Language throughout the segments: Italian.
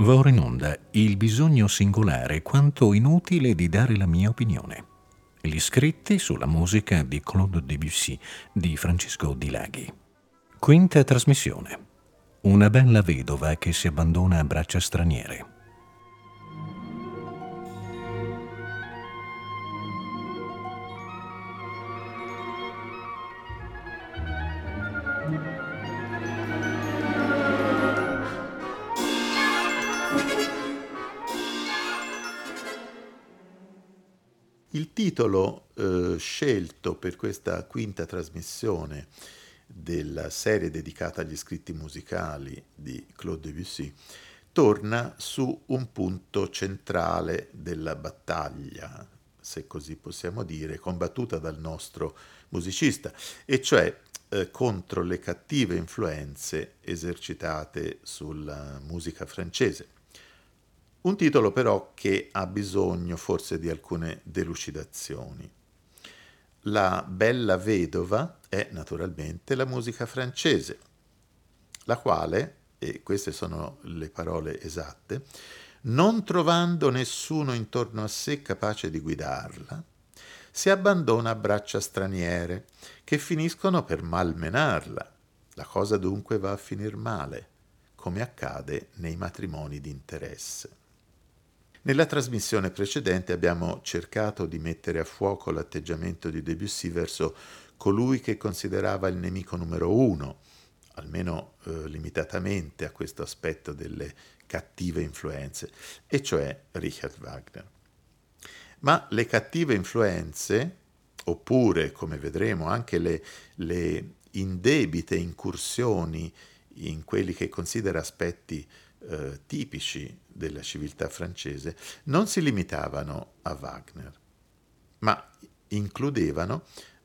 Va ora in onda il bisogno singolare quanto inutile di dare la mia opinione. Gli scritti sulla musica di Claude Debussy di Francesco Di Laghi. Quinta trasmissione. Una bella vedova che si abbandona a braccia straniere. Scelto per questa quinta trasmissione della serie dedicata agli scritti musicali di Claude Debussy torna su un punto centrale della battaglia, se così possiamo dire, combattuta dal nostro musicista, e cioè eh, contro le cattive influenze esercitate sulla musica francese. Un titolo però che ha bisogno forse di alcune delucidazioni. La bella vedova è naturalmente la musica francese, la quale, e queste sono le parole esatte, non trovando nessuno intorno a sé capace di guidarla, si abbandona a braccia straniere che finiscono per malmenarla. La cosa dunque va a finir male, come accade nei matrimoni di interesse. Nella trasmissione precedente abbiamo cercato di mettere a fuoco l'atteggiamento di Debussy verso colui che considerava il nemico numero uno, almeno eh, limitatamente a questo aspetto delle cattive influenze, e cioè Richard Wagner. Ma le cattive influenze, oppure, come vedremo, anche le, le indebite incursioni in quelli che considera aspetti eh, tipici della civiltà francese non si limitavano a Wagner, ma includevano,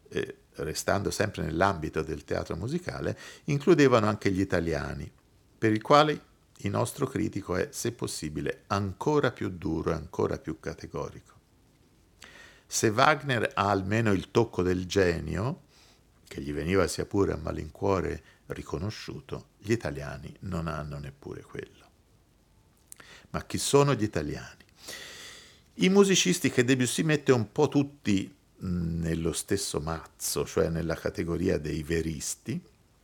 eh, restando sempre nell'ambito del teatro musicale, includevano anche gli italiani, per i quali il nostro critico è, se possibile, ancora più duro e ancora più categorico. Se Wagner ha almeno il tocco del genio, che gli veniva sia pure a malincuore riconosciuto, gli italiani non hanno neppure quello ma chi sono gli italiani? I musicisti che Debussy mette un po' tutti nello stesso mazzo, cioè nella categoria dei veristi,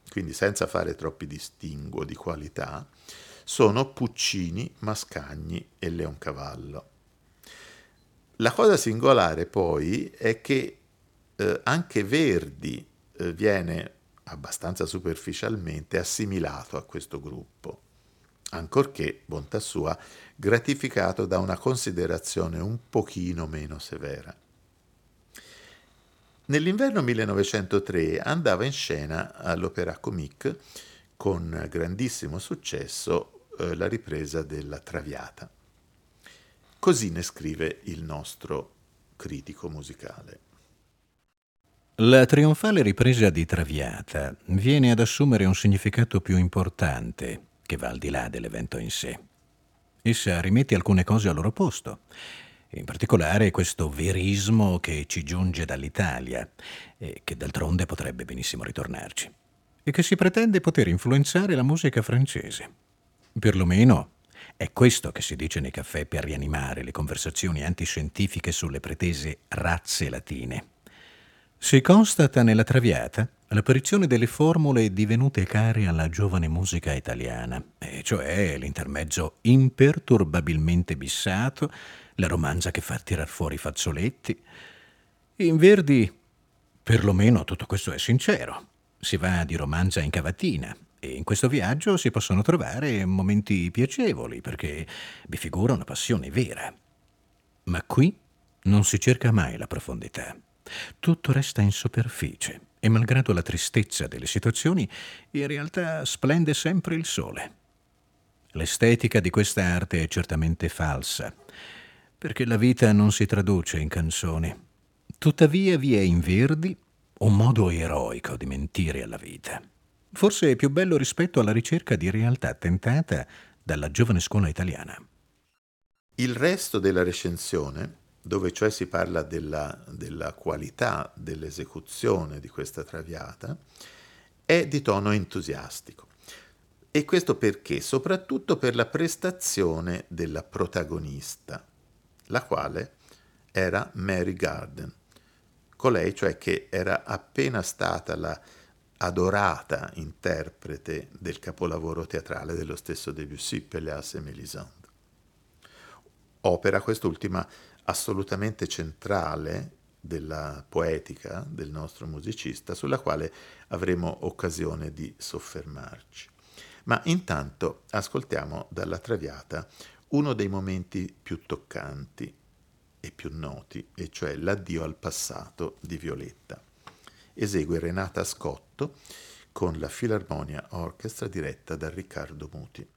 quindi senza fare troppi distinguo di qualità, sono Puccini, Mascagni e Leoncavallo. La cosa singolare poi è che eh, anche Verdi eh, viene abbastanza superficialmente assimilato a questo gruppo ancorché, bontà sua, gratificato da una considerazione un pochino meno severa. Nell'inverno 1903 andava in scena all'Opéra Comique con grandissimo successo eh, la ripresa della Traviata. Così ne scrive il nostro critico musicale. La trionfale ripresa di Traviata viene ad assumere un significato più importante che va al di là dell'evento in sé. Essa rimette alcune cose al loro posto, in particolare questo verismo che ci giunge dall'Italia e che d'altronde potrebbe benissimo ritornarci, e che si pretende poter influenzare la musica francese. Perlomeno è questo che si dice nei caffè per rianimare le conversazioni antiscientifiche sulle pretese razze latine. Si constata nella Traviata l'apparizione delle formule divenute care alla giovane musica italiana, e cioè l'intermezzo imperturbabilmente bissato, la romanza che fa tirar fuori i fazzoletti. In Verdi, perlomeno tutto questo è sincero. Si va di romanza in cavatina e in questo viaggio si possono trovare momenti piacevoli perché vi figura una passione vera. Ma qui non si cerca mai la profondità. Tutto resta in superficie e malgrado la tristezza delle situazioni, in realtà splende sempre il sole. L'estetica di questa arte è certamente falsa, perché la vita non si traduce in canzoni. Tuttavia vi è in Verdi un modo eroico di mentire alla vita. Forse è più bello rispetto alla ricerca di realtà tentata dalla giovane scuola italiana. Il resto della recensione dove cioè si parla della, della qualità dell'esecuzione di questa traviata, è di tono entusiastico. E questo perché? Soprattutto per la prestazione della protagonista, la quale era Mary Garden, colei cioè che era appena stata la adorata interprete del capolavoro teatrale dello stesso Debussy, Pelléas e Mélisande. Opera quest'ultima assolutamente centrale della poetica del nostro musicista, sulla quale avremo occasione di soffermarci. Ma intanto ascoltiamo dalla Traviata uno dei momenti più toccanti e più noti, e cioè l'addio al passato di Violetta. Esegue Renata Scotto con la Filarmonia Orchestra diretta da Riccardo Muti.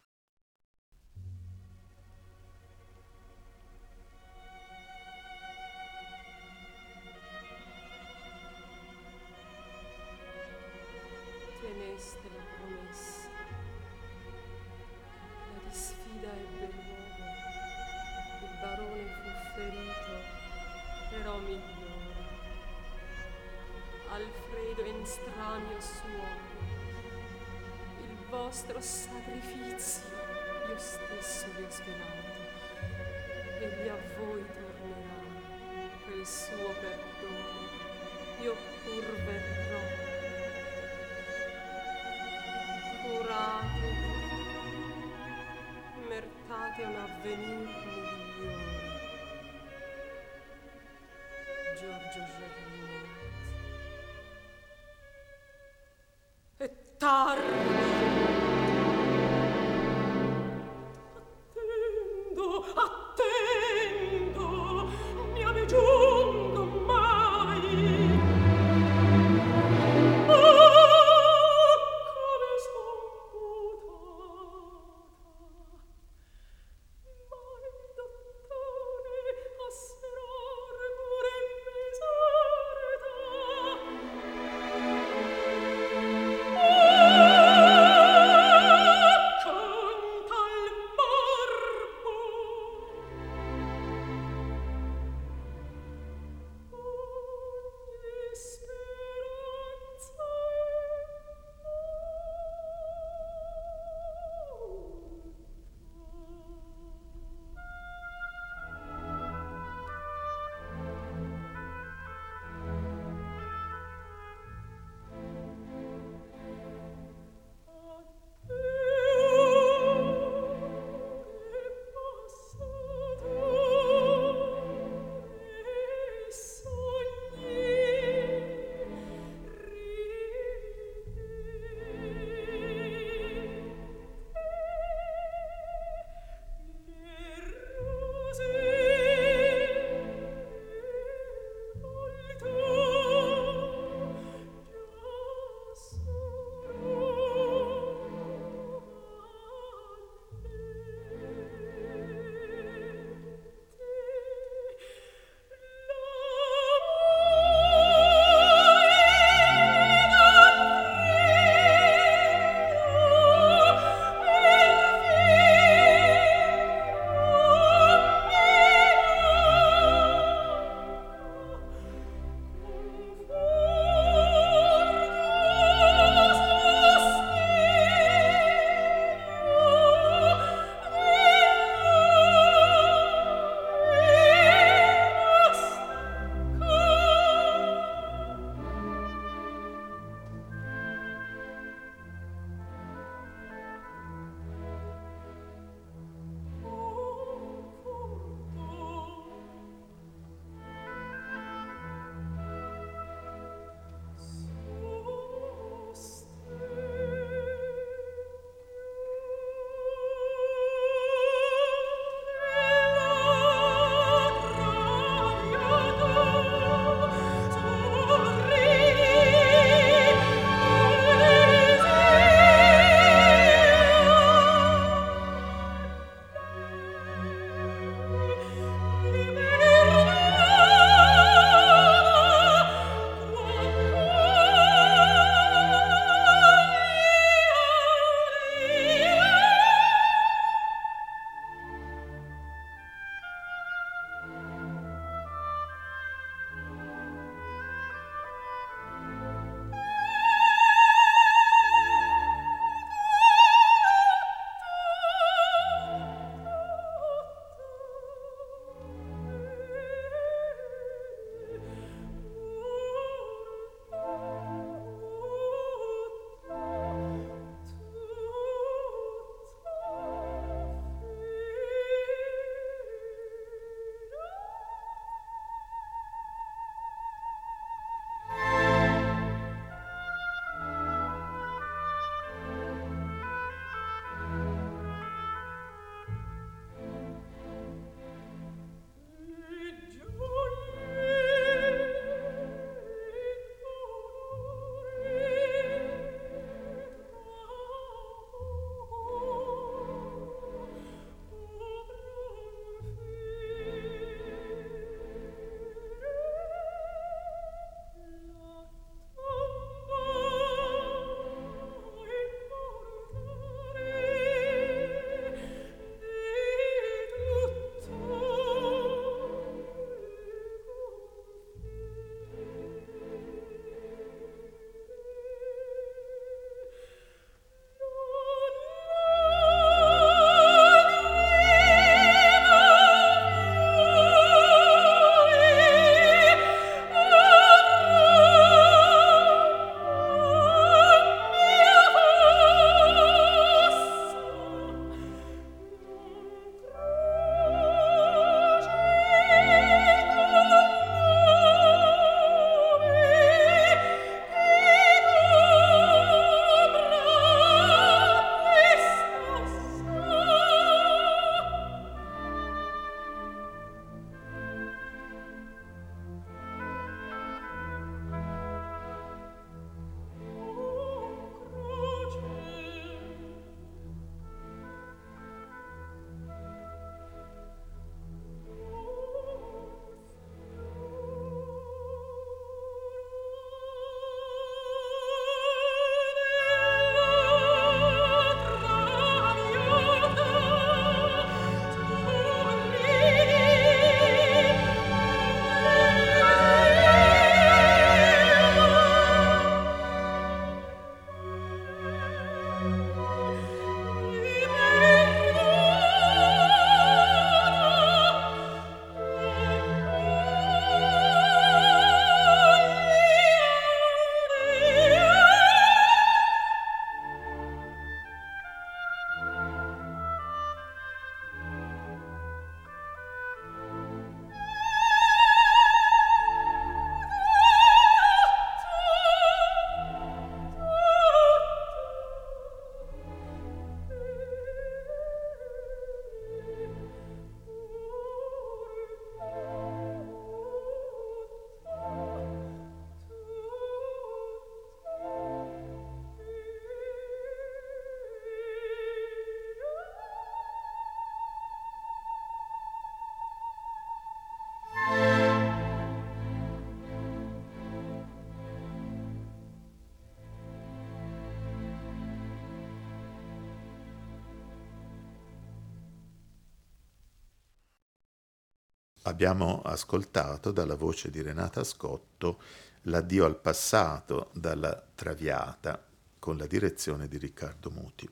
Abbiamo ascoltato dalla voce di Renata Scotto L'addio al passato dalla Traviata con la direzione di Riccardo Muti.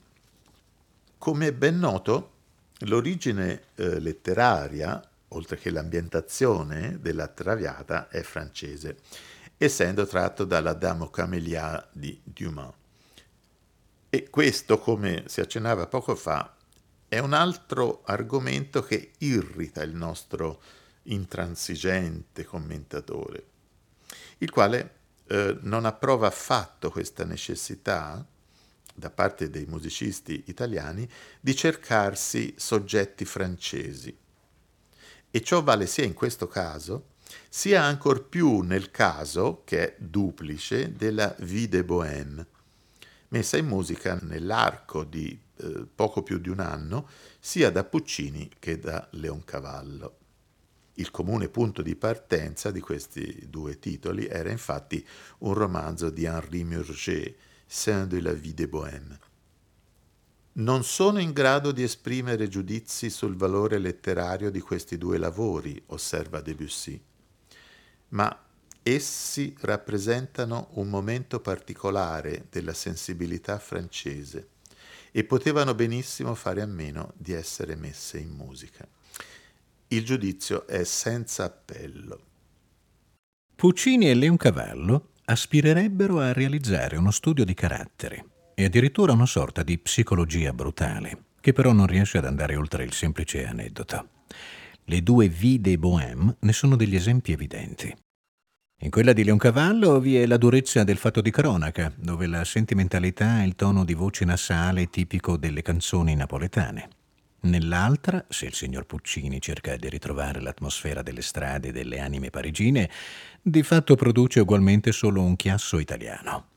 Come è ben noto, l'origine eh, letteraria, oltre che l'ambientazione della Traviata, è francese, essendo tratto dalla Dame aux Camélias di Dumas. E questo, come si accennava poco fa, è un altro argomento che irrita il nostro intransigente commentatore, il quale eh, non approva affatto questa necessità da parte dei musicisti italiani di cercarsi soggetti francesi. E ciò vale sia in questo caso, sia ancor più nel caso, che è duplice, della Vie de Bohème, messa in musica nell'arco di eh, poco più di un anno, sia da Puccini che da Leoncavallo. Il comune punto di partenza di questi due titoli era infatti un romanzo di Henri Murger, Saint de la vie de Bohème. Non sono in grado di esprimere giudizi sul valore letterario di questi due lavori, osserva Debussy, ma essi rappresentano un momento particolare della sensibilità francese e potevano benissimo fare a meno di essere messe in musica. Il giudizio è senza appello. Puccini e Leoncavallo aspirerebbero a realizzare uno studio di carattere e addirittura una sorta di psicologia brutale, che però non riesce ad andare oltre il semplice aneddoto. Le due vide bohème ne sono degli esempi evidenti. In quella di Leoncavallo vi è la durezza del fatto di cronaca, dove la sentimentalità è il tono di voce nasale tipico delle canzoni napoletane. Nell'altra, se il signor Puccini cerca di ritrovare l'atmosfera delle strade e delle anime parigine, di fatto produce ugualmente solo un chiasso italiano.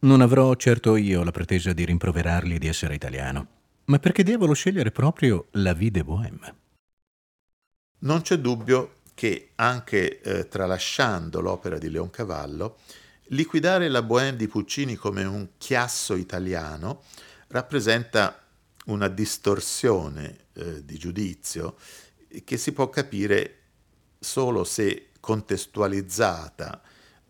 Non avrò certo io la pretesa di rimproverargli di essere italiano, ma perché diavolo scegliere proprio la vie de bohème? Non c'è dubbio che, anche eh, tralasciando l'opera di Leoncavallo, liquidare la bohème di Puccini come un chiasso italiano rappresenta una distorsione eh, di giudizio che si può capire solo se contestualizzata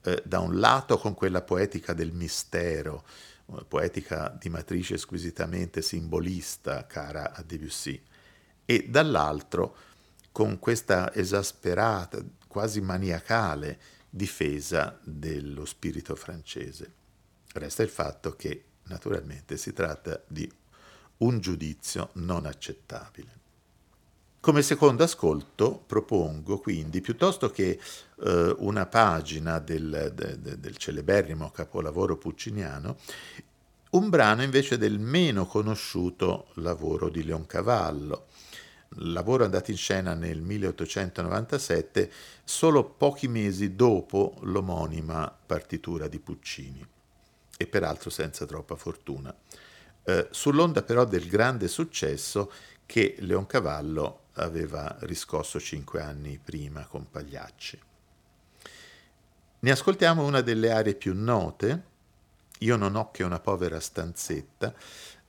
eh, da un lato con quella poetica del mistero, una poetica di matrice squisitamente simbolista cara a Debussy, e dall'altro con questa esasperata, quasi maniacale difesa dello spirito francese. Resta il fatto che naturalmente si tratta di un giudizio non accettabile. Come secondo ascolto propongo quindi, piuttosto che eh, una pagina del, de, de, del celeberrimo capolavoro pucciniano, un brano invece del meno conosciuto lavoro di Leoncavallo, lavoro andato in scena nel 1897, solo pochi mesi dopo l'omonima partitura di Puccini, e peraltro senza troppa fortuna eh, sull'onda però del grande successo che Leoncavallo aveva riscosso cinque anni prima con Pagliacci. Ne ascoltiamo una delle aree più note, Io non ho che una povera stanzetta,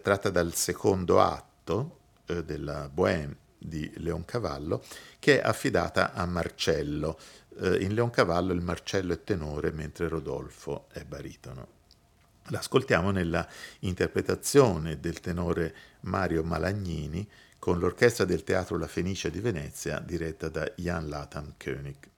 tratta dal secondo atto eh, della Bohème di Leoncavallo, che è affidata a Marcello. Eh, in Leoncavallo il Marcello è tenore, mentre Rodolfo è baritono. L'ascoltiamo nella interpretazione del tenore Mario Malagnini con l'orchestra del Teatro La Fenice di Venezia diretta da Jan Latham König.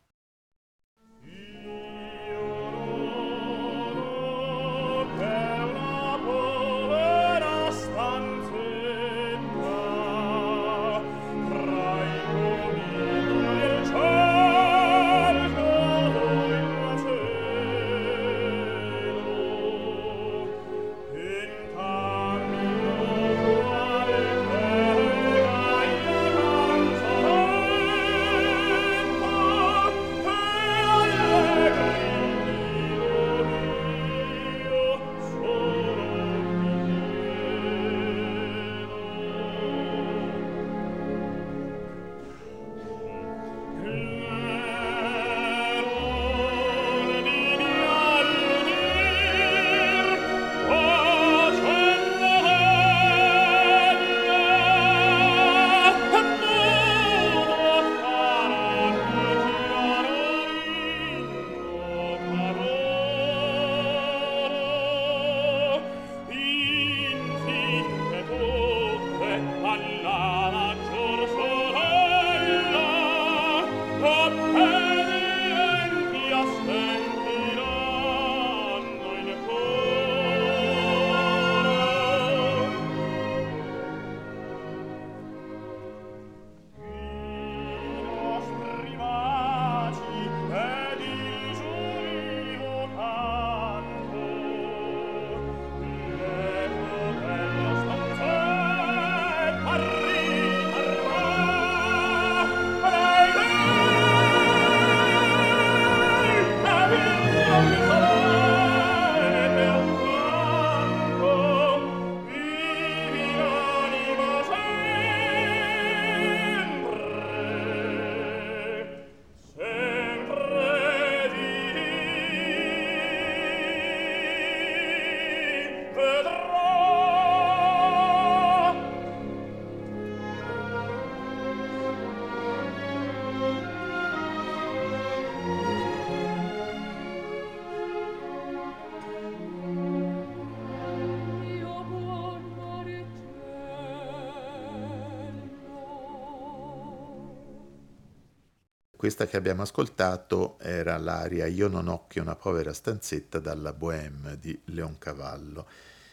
Questa che abbiamo ascoltato era l'aria Io non ho che una povera stanzetta dalla Bohème di Leoncavallo.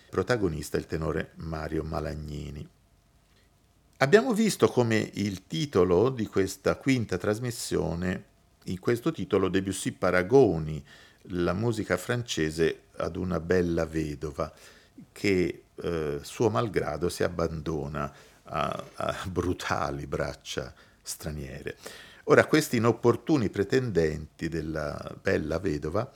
Protagonista il tenore Mario Malagnini. Abbiamo visto come il titolo di questa quinta trasmissione, in questo titolo Debussy paragoni la musica francese ad una bella vedova che eh, suo malgrado si abbandona a, a brutali braccia straniere. Ora, questi inopportuni pretendenti della bella vedova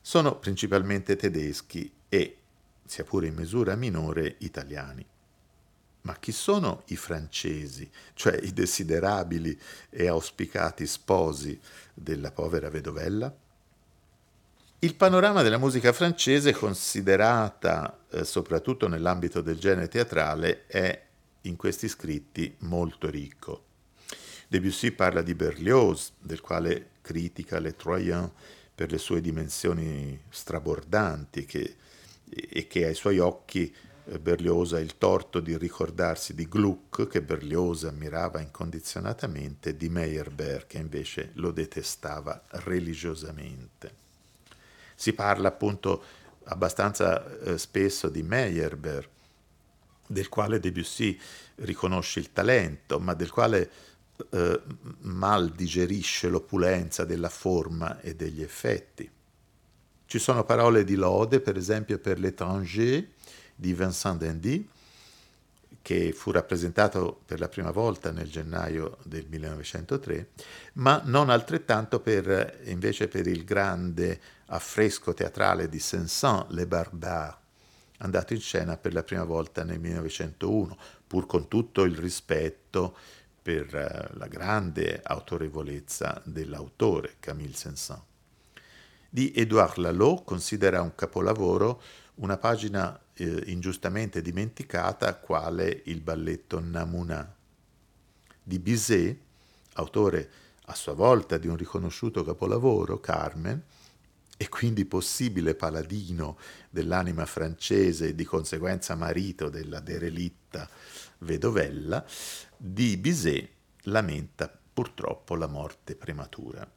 sono principalmente tedeschi e, sia pure in misura minore, italiani. Ma chi sono i francesi, cioè i desiderabili e auspicati sposi della povera vedovella? Il panorama della musica francese, considerata eh, soprattutto nell'ambito del genere teatrale, è in questi scritti molto ricco. Debussy parla di Berlioz, del quale critica le Troyens per le sue dimensioni strabordanti che, e che ai suoi occhi eh, Berlioz ha il torto di ricordarsi di Gluck, che Berlioz ammirava incondizionatamente, di Meyerbeer, che invece lo detestava religiosamente. Si parla appunto abbastanza eh, spesso di Meyerbeer, del quale Debussy riconosce il talento, ma del quale eh, mal digerisce l'opulenza della forma e degli effetti. Ci sono parole di lode, per esempio, per L'étranger di Vincent Dandy, che fu rappresentato per la prima volta nel gennaio del 1903, ma non altrettanto per, invece per il grande affresco teatrale di Saint-Saëns, Le Barbares, andato in scena per la prima volta nel 1901, pur con tutto il rispetto per eh, la grande autorevolezza dell'autore Camille Saint-Saëns. Di Édouard Lalo considera un capolavoro una pagina eh, ingiustamente dimenticata quale il balletto Namuna. Di Bizet, autore a sua volta di un riconosciuto capolavoro, Carmen, e quindi possibile paladino dell'anima francese e di conseguenza marito della derelitta vedovella, di Bizet lamenta purtroppo la morte prematura.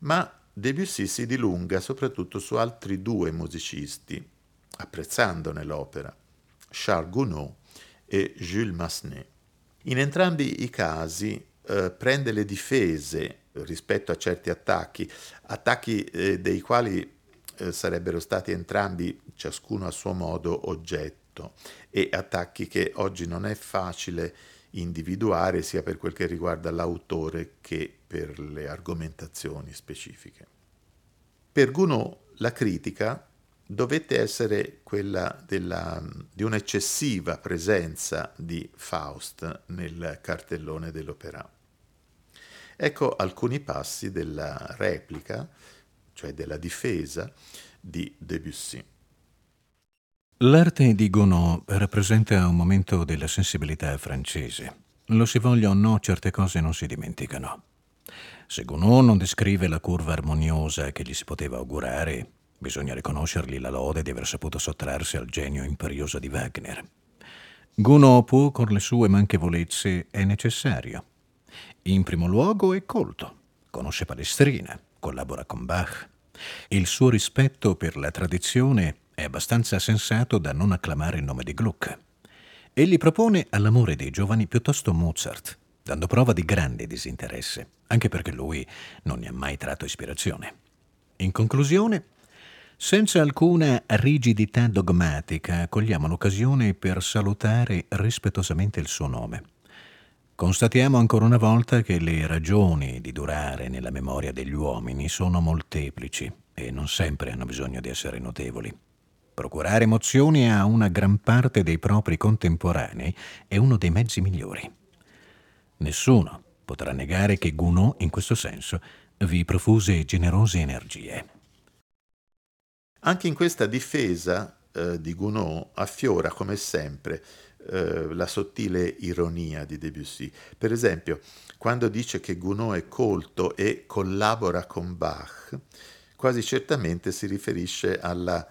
Ma Debussy si dilunga soprattutto su altri due musicisti, apprezzandone l'opera, Charles Gounod e Jules Massenet. In entrambi i casi eh, prende le difese rispetto a certi attacchi, attacchi eh, dei quali eh, sarebbero stati entrambi, ciascuno a suo modo, oggetto, e attacchi che oggi non è facile individuare sia per quel che riguarda l'autore che per le argomentazioni specifiche. Per Gounod la critica dovette essere quella della, di un'eccessiva presenza di Faust nel cartellone dell'opera. Ecco alcuni passi della replica, cioè della difesa di Debussy. L'arte di Gounod rappresenta un momento della sensibilità francese. Lo si voglia o no, certe cose non si dimenticano. Se Gounod non descrive la curva armoniosa che gli si poteva augurare, Bisogna riconoscergli la lode di aver saputo sottrarsi al genio imperioso di Wagner. Gounod, con le sue manchevolezze, è necessario. In primo luogo è colto, conosce Palestrina, collabora con Bach. Il suo rispetto per la tradizione è abbastanza sensato da non acclamare il nome di Gluck. Egli propone all'amore dei giovani piuttosto Mozart, dando prova di grande disinteresse, anche perché lui non ne ha mai tratto ispirazione. In conclusione, senza alcuna rigidità dogmatica, cogliamo l'occasione per salutare rispettosamente il suo nome. Constatiamo ancora una volta che le ragioni di durare nella memoria degli uomini sono molteplici e non sempre hanno bisogno di essere notevoli. Procurare emozioni a una gran parte dei propri contemporanei è uno dei mezzi migliori. Nessuno potrà negare che Gounod, in questo senso, vi profuse generose energie. Anche in questa difesa eh, di Gounod affiora, come sempre, eh, la sottile ironia di Debussy. Per esempio, quando dice che Gounod è colto e collabora con Bach, quasi certamente si riferisce alla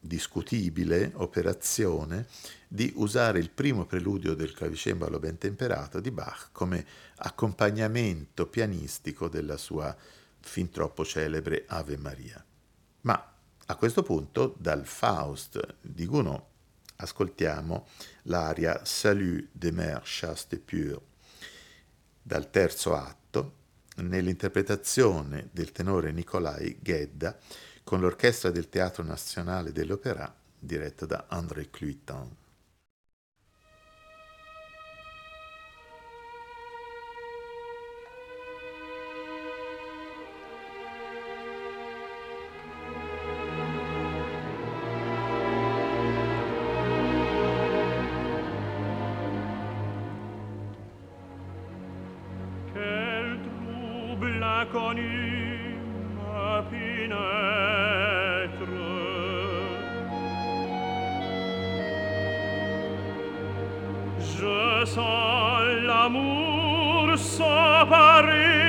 discutibile operazione di usare il primo preludio del clavicembalo ben temperato di Bach come accompagnamento pianistico della sua fin troppo celebre Ave Maria. Ma a questo punto dal Faust di Gounod ascoltiamo l'aria Salut de mer chaste et pure dal terzo atto nell'interpretazione del tenore Nicolai Ghedda con l'orchestra del Teatro Nazionale dell'Opéra diretta da André Cluitan. sans l'amour, sans Paris.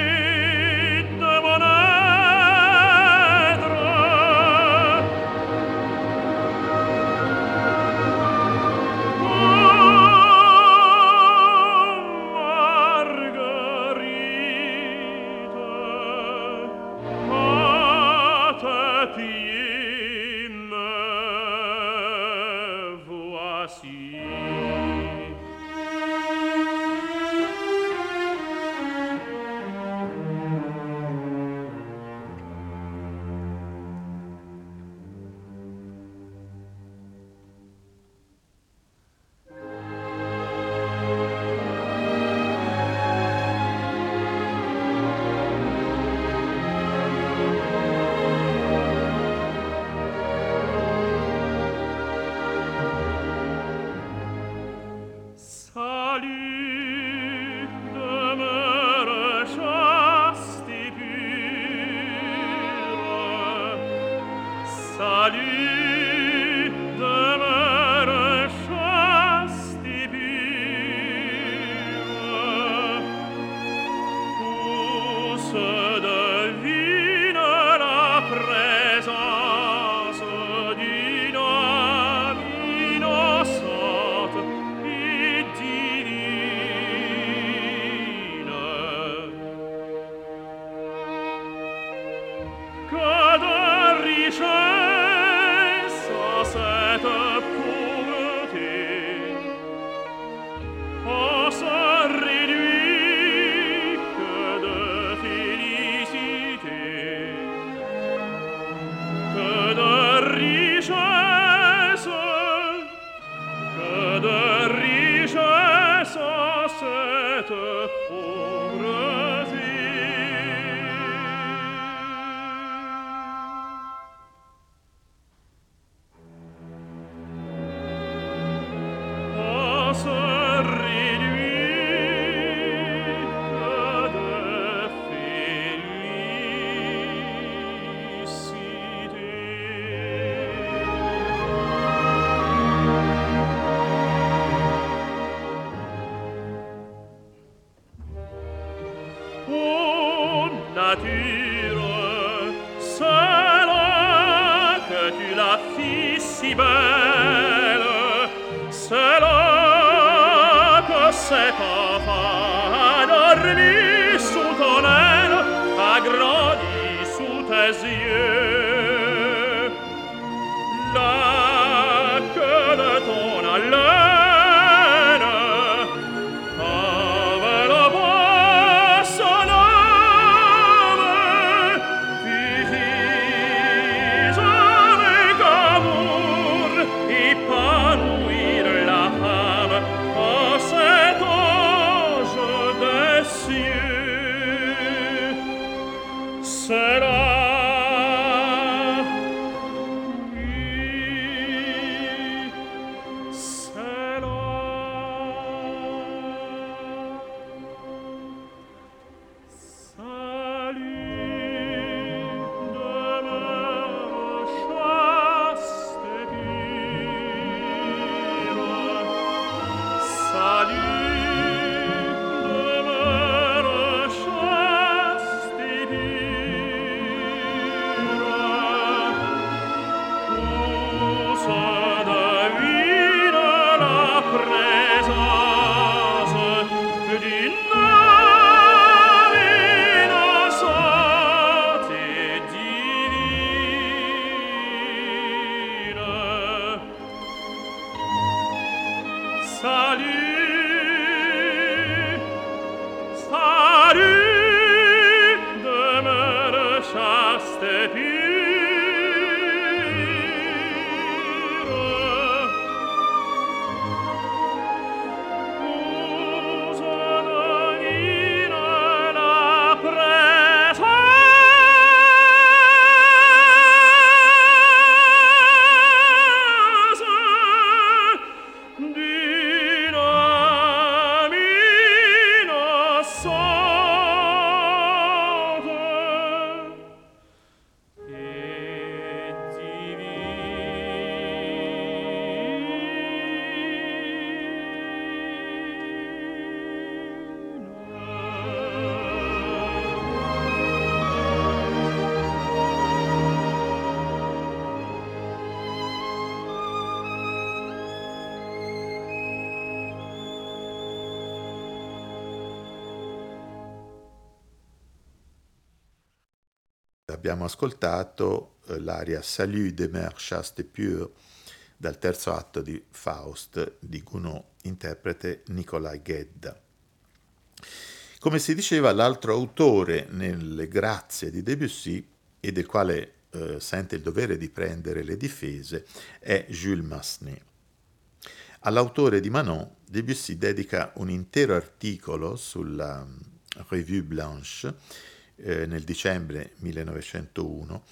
Abbiamo ascoltato eh, l'aria Salut de mer chaste pure dal terzo atto di Faust di Gounod, interprete Nicolai Ghedda. Come si diceva, l'altro autore nelle grazie di Debussy e del quale eh, sente il dovere di prendere le difese è Jules Massenet. All'autore di Manon, Debussy dedica un intero articolo sulla mm, Revue Blanche eh, nel dicembre 1901,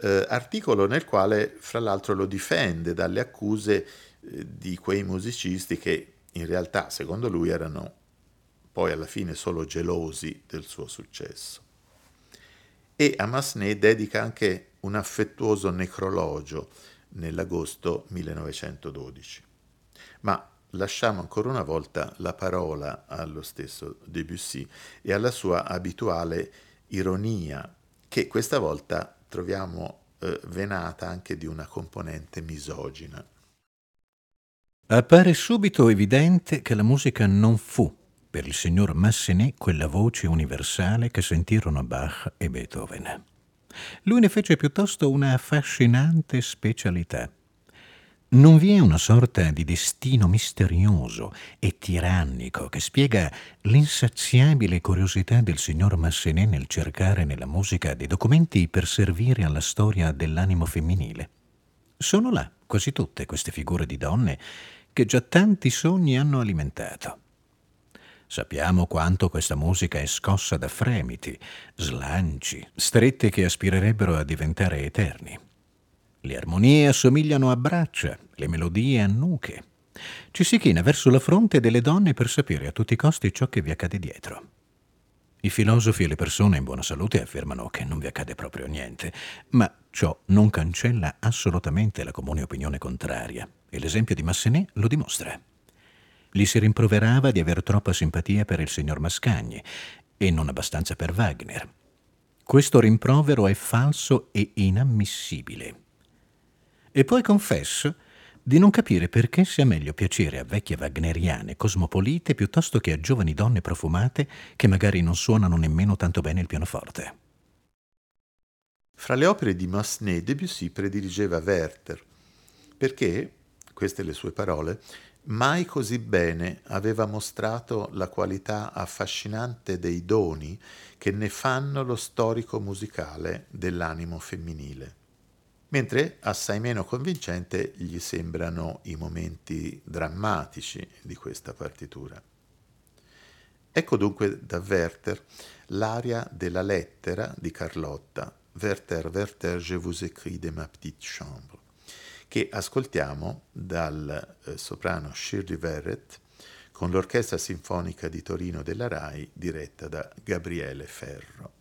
eh, articolo nel quale fra l'altro lo difende dalle accuse eh, di quei musicisti che in realtà secondo lui erano poi alla fine solo gelosi del suo successo. E a Massenet dedica anche un affettuoso necrologio nell'agosto 1912. Ma lasciamo ancora una volta la parola allo stesso Debussy e alla sua abituale ironia, che questa volta troviamo eh, venata anche di una componente misogina. Appare subito evidente che la musica non fu per il signor Massenet quella voce universale che sentirono Bach e Beethoven. Lui ne fece piuttosto una affascinante specialità non vi è una sorta di destino misterioso e tirannico che spiega l'insaziabile curiosità del signor Massenet nel cercare nella musica dei documenti per servire alla storia dell'animo femminile. Sono là quasi tutte queste figure di donne che già tanti sogni hanno alimentato. Sappiamo quanto questa musica è scossa da fremiti, slanci, strette che aspirerebbero a diventare eterni. Le armonie assomigliano a braccia, le melodie a nuche. Ci si china verso la fronte delle donne per sapere a tutti i costi ciò che vi accade dietro. I filosofi e le persone in buona salute affermano che non vi accade proprio niente, ma ciò non cancella assolutamente la comune opinione contraria, e l'esempio di Massenet lo dimostra. Gli si rimproverava di aver troppa simpatia per il signor Mascagni e non abbastanza per Wagner. Questo rimprovero è falso e inammissibile. E poi confesso di non capire perché sia meglio piacere a vecchie wagneriane cosmopolite piuttosto che a giovani donne profumate che magari non suonano nemmeno tanto bene il pianoforte. Fra le opere di Massenet, Debussy prediligeva Werther, perché, queste le sue parole, mai così bene aveva mostrato la qualità affascinante dei doni che ne fanno lo storico musicale dell'animo femminile mentre assai meno convincente gli sembrano i momenti drammatici di questa partitura. Ecco dunque da Werther l'aria della lettera di Carlotta, Werther, Werther, je vous écris de ma petite chambre, che ascoltiamo dal eh, soprano Shirley Verrett con l'Orchestra Sinfonica di Torino della RAI diretta da Gabriele Ferro.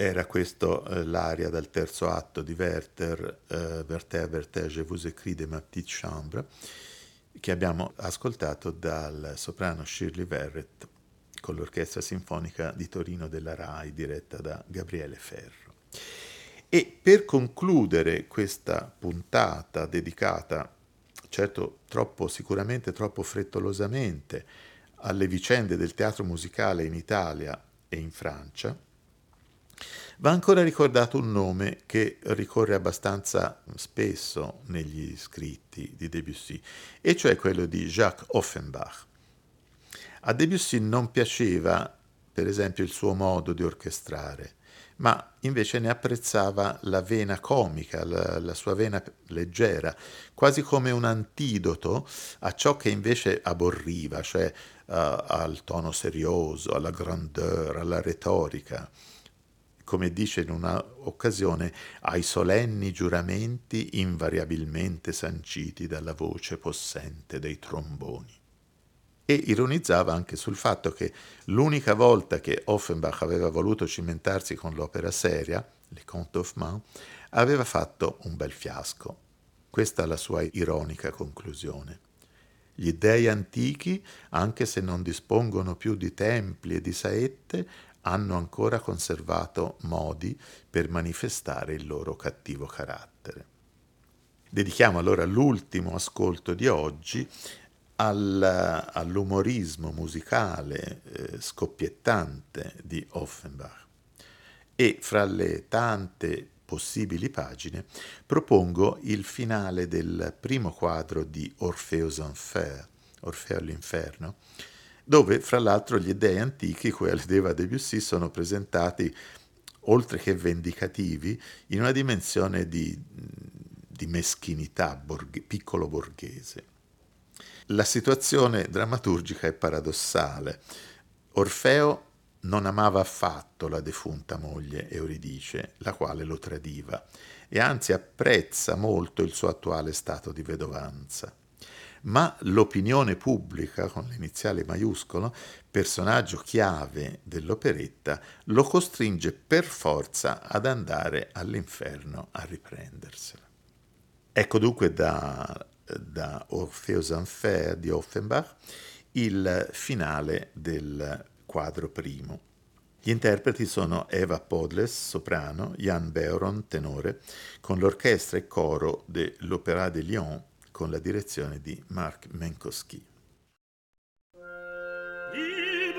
Era questo eh, l'aria del terzo atto di Werther, eh, Werther, Werther, Je vous écris de ma petite chambre, che abbiamo ascoltato dal soprano Shirley Verrett con l'Orchestra Sinfonica di Torino della RAI diretta da Gabriele Ferro. E per concludere questa puntata dedicata, certo troppo, sicuramente troppo frettolosamente, alle vicende del teatro musicale in Italia e in Francia, Va ancora ricordato un nome che ricorre abbastanza spesso negli scritti di Debussy, e cioè quello di Jacques Offenbach. A Debussy non piaceva, per esempio, il suo modo di orchestrare, ma invece ne apprezzava la vena comica, la, la, sua vena leggera, quasi come un antidoto a ciò che invece aborriva, cioè uh, al tono serioso, alla grandeur, alla retorica come dice in una occasione, ai solenni giuramenti invariabilmente sanciti dalla voce possente dei tromboni. E ironizzava anche sul fatto che l'unica volta che Offenbach aveva voluto cimentarsi con l'opera seria, Le Contes d'Hoffmann, aveva fatto un bel fiasco. Questa è la sua ironica conclusione. Gli dei antichi, anche se non dispongono più di templi e di saette, hanno ancora conservato modi per manifestare il loro cattivo carattere. Dedichiamo allora l'ultimo ascolto di oggi al, all'umorismo musicale eh, scoppiettante di Offenbach e fra le tante possibili pagine propongo il finale del primo quadro di Orpheus Enfer, Orfeo all'inferno, dove fra l'altro gli dei antichi cui alludeva Debussy sono presentati oltre che vendicativi in una dimensione di, di meschinità borghe, piccolo borghese. La situazione drammaturgica è paradossale. Orfeo non amava affatto la defunta moglie Euridice, la quale lo tradiva, e anzi apprezza molto il suo attuale stato di vedovanza. Ma l'opinione pubblica, con l'iniziale maiuscolo, personaggio chiave dell'operetta, lo costringe per forza ad andare all'inferno a riprendersela. Ecco dunque da da Orpheus Enfer di Offenbach il finale del quadro primo. Gli interpreti sono Eva Podles, soprano, Jan Beuron, tenore, con l'orchestra e coro dell'Opéra de Lyon con la direzione di Marc Menkowski. Libre,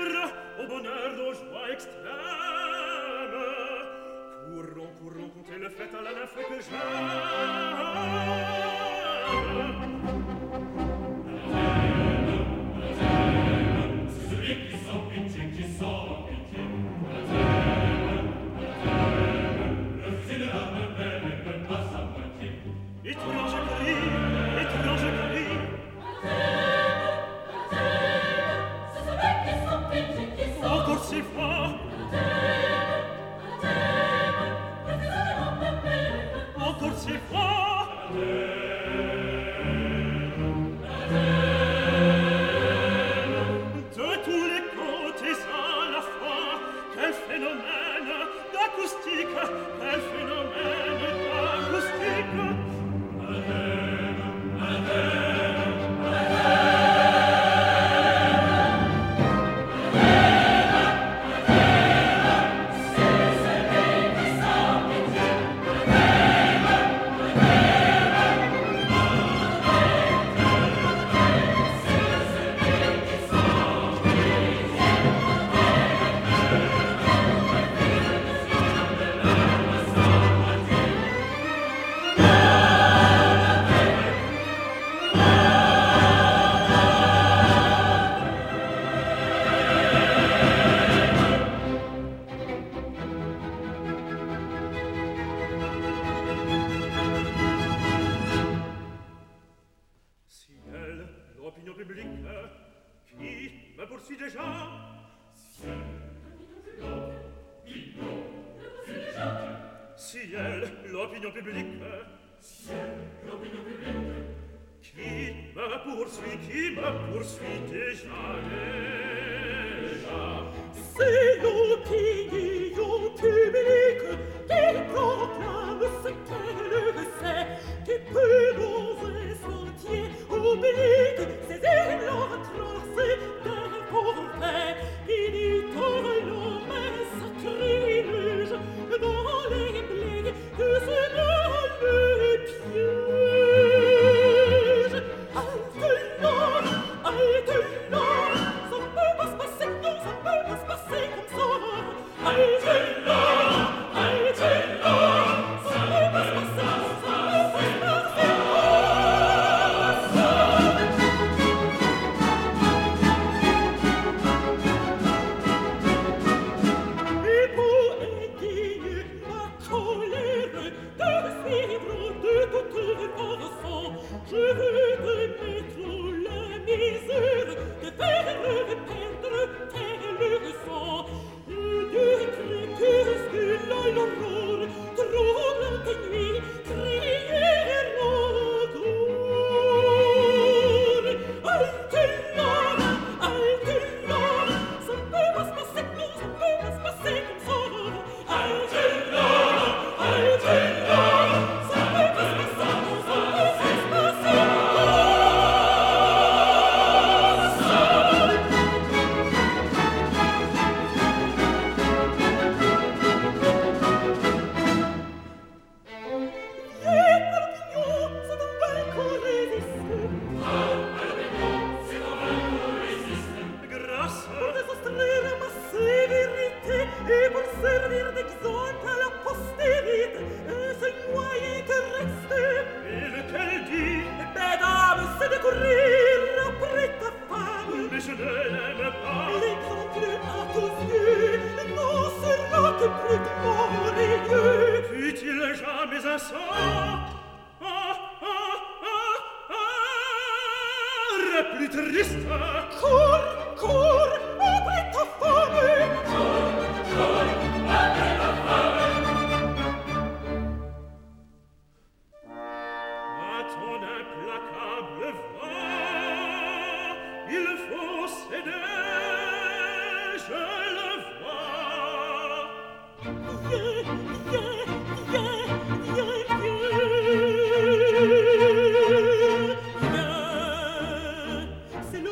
Jesus!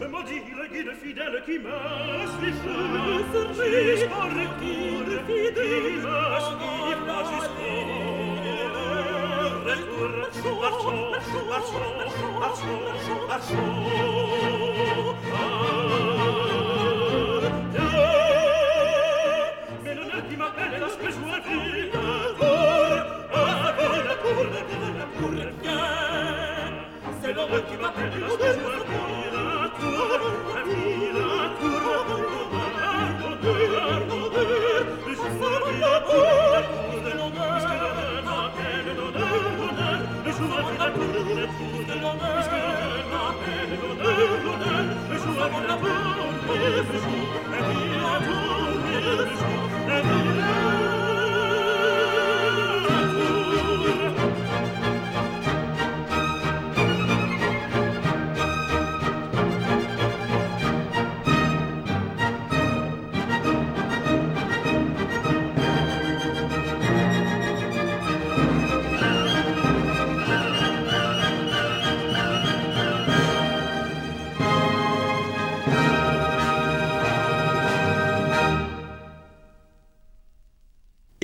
ma dire guide fidèle qui m'a suivi, qui discorre pure fidèle, qui m'a jusqu'au retour, marchons, marchons, marchons, marchons, marchons, Mais le nez qui m'appelle lorsque je vois vivre, avant la cour, avant la cour, avant la cour, c'est l'homme la m'appelle lorsque je vois vivre, la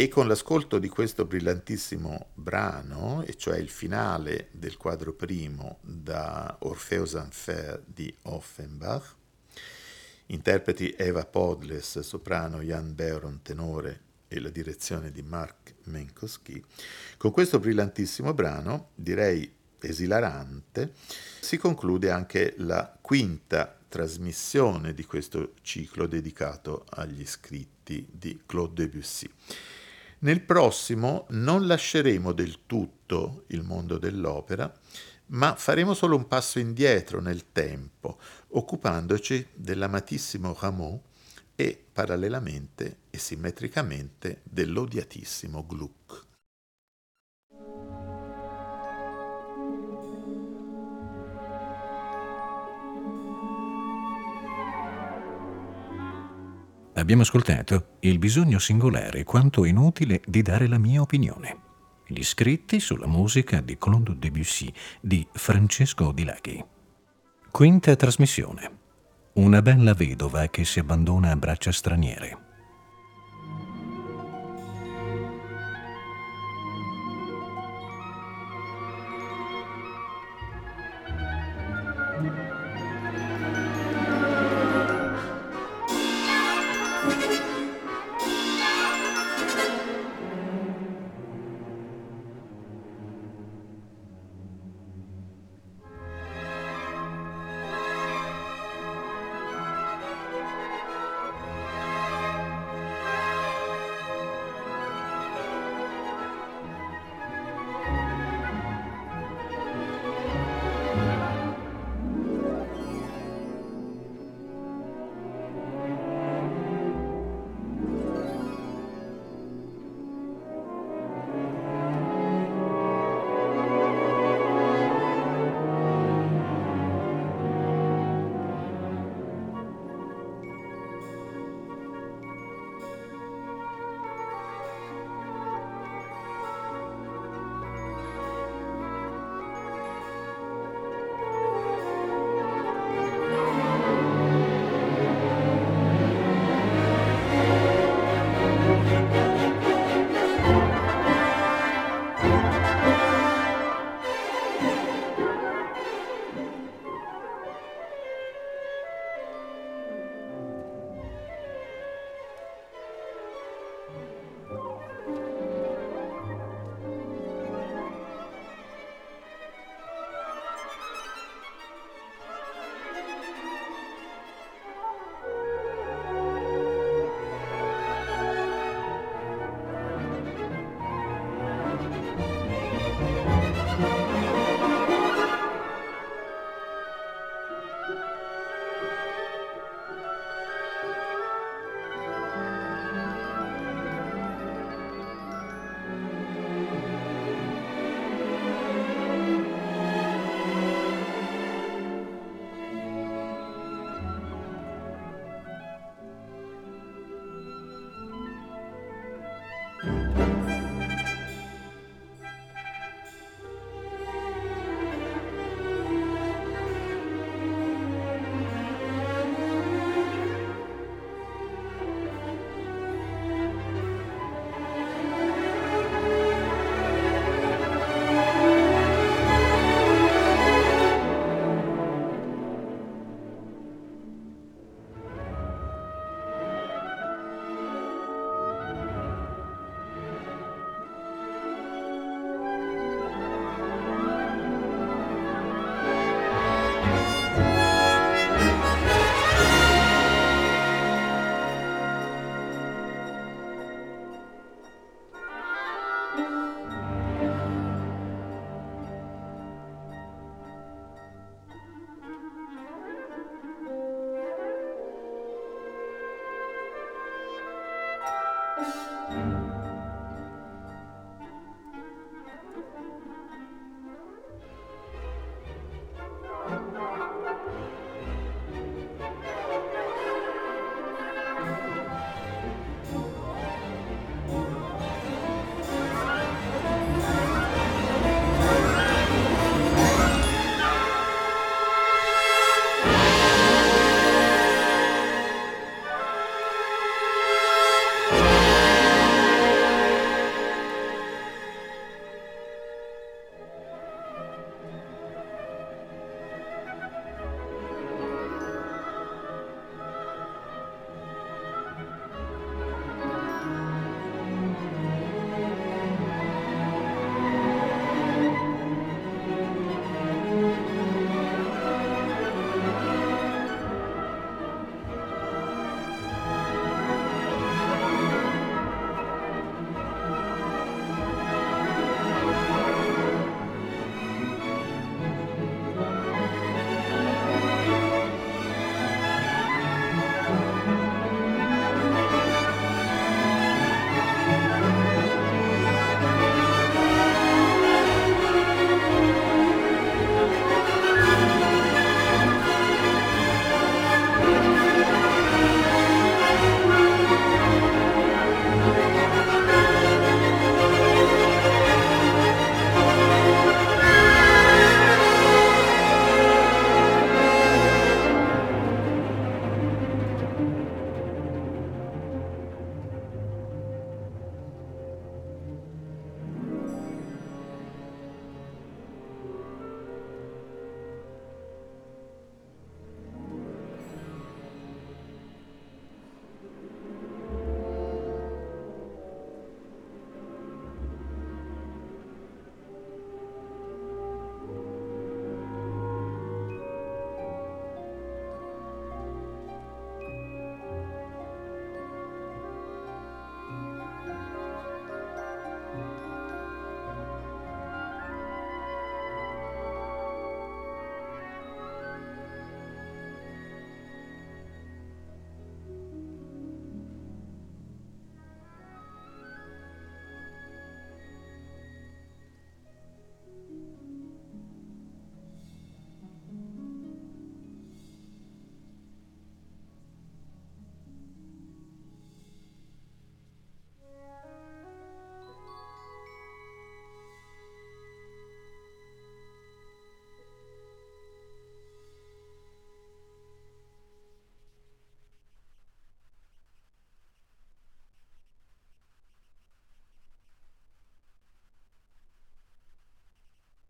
E con l'ascolto di questo brillantissimo brano, e cioè il finale del quadro primo da Orpheus Enfer di Offenbach, interpreti Eva Podles, soprano, Jan Beron, tenore e la direzione di Mark Menkowski, con questo brillantissimo brano, direi esilarante, si conclude anche la quinta trasmissione di questo ciclo dedicato agli scritti di Claude Debussy. Nel prossimo non lasceremo del tutto il mondo dell'opera, ma faremo solo un passo indietro nel tempo, occupandoci dell'amatissimo Rameau e parallelamente e simmetricamente dell'odiatissimo Gluck. Abbiamo ascoltato il bisogno singolare quanto inutile di dare la mia opinione. Gli scritti sulla musica di Claude Debussy di Francesco Di Laghi. Quinta trasmissione. Una bella vedova che si abbandona a braccia straniere.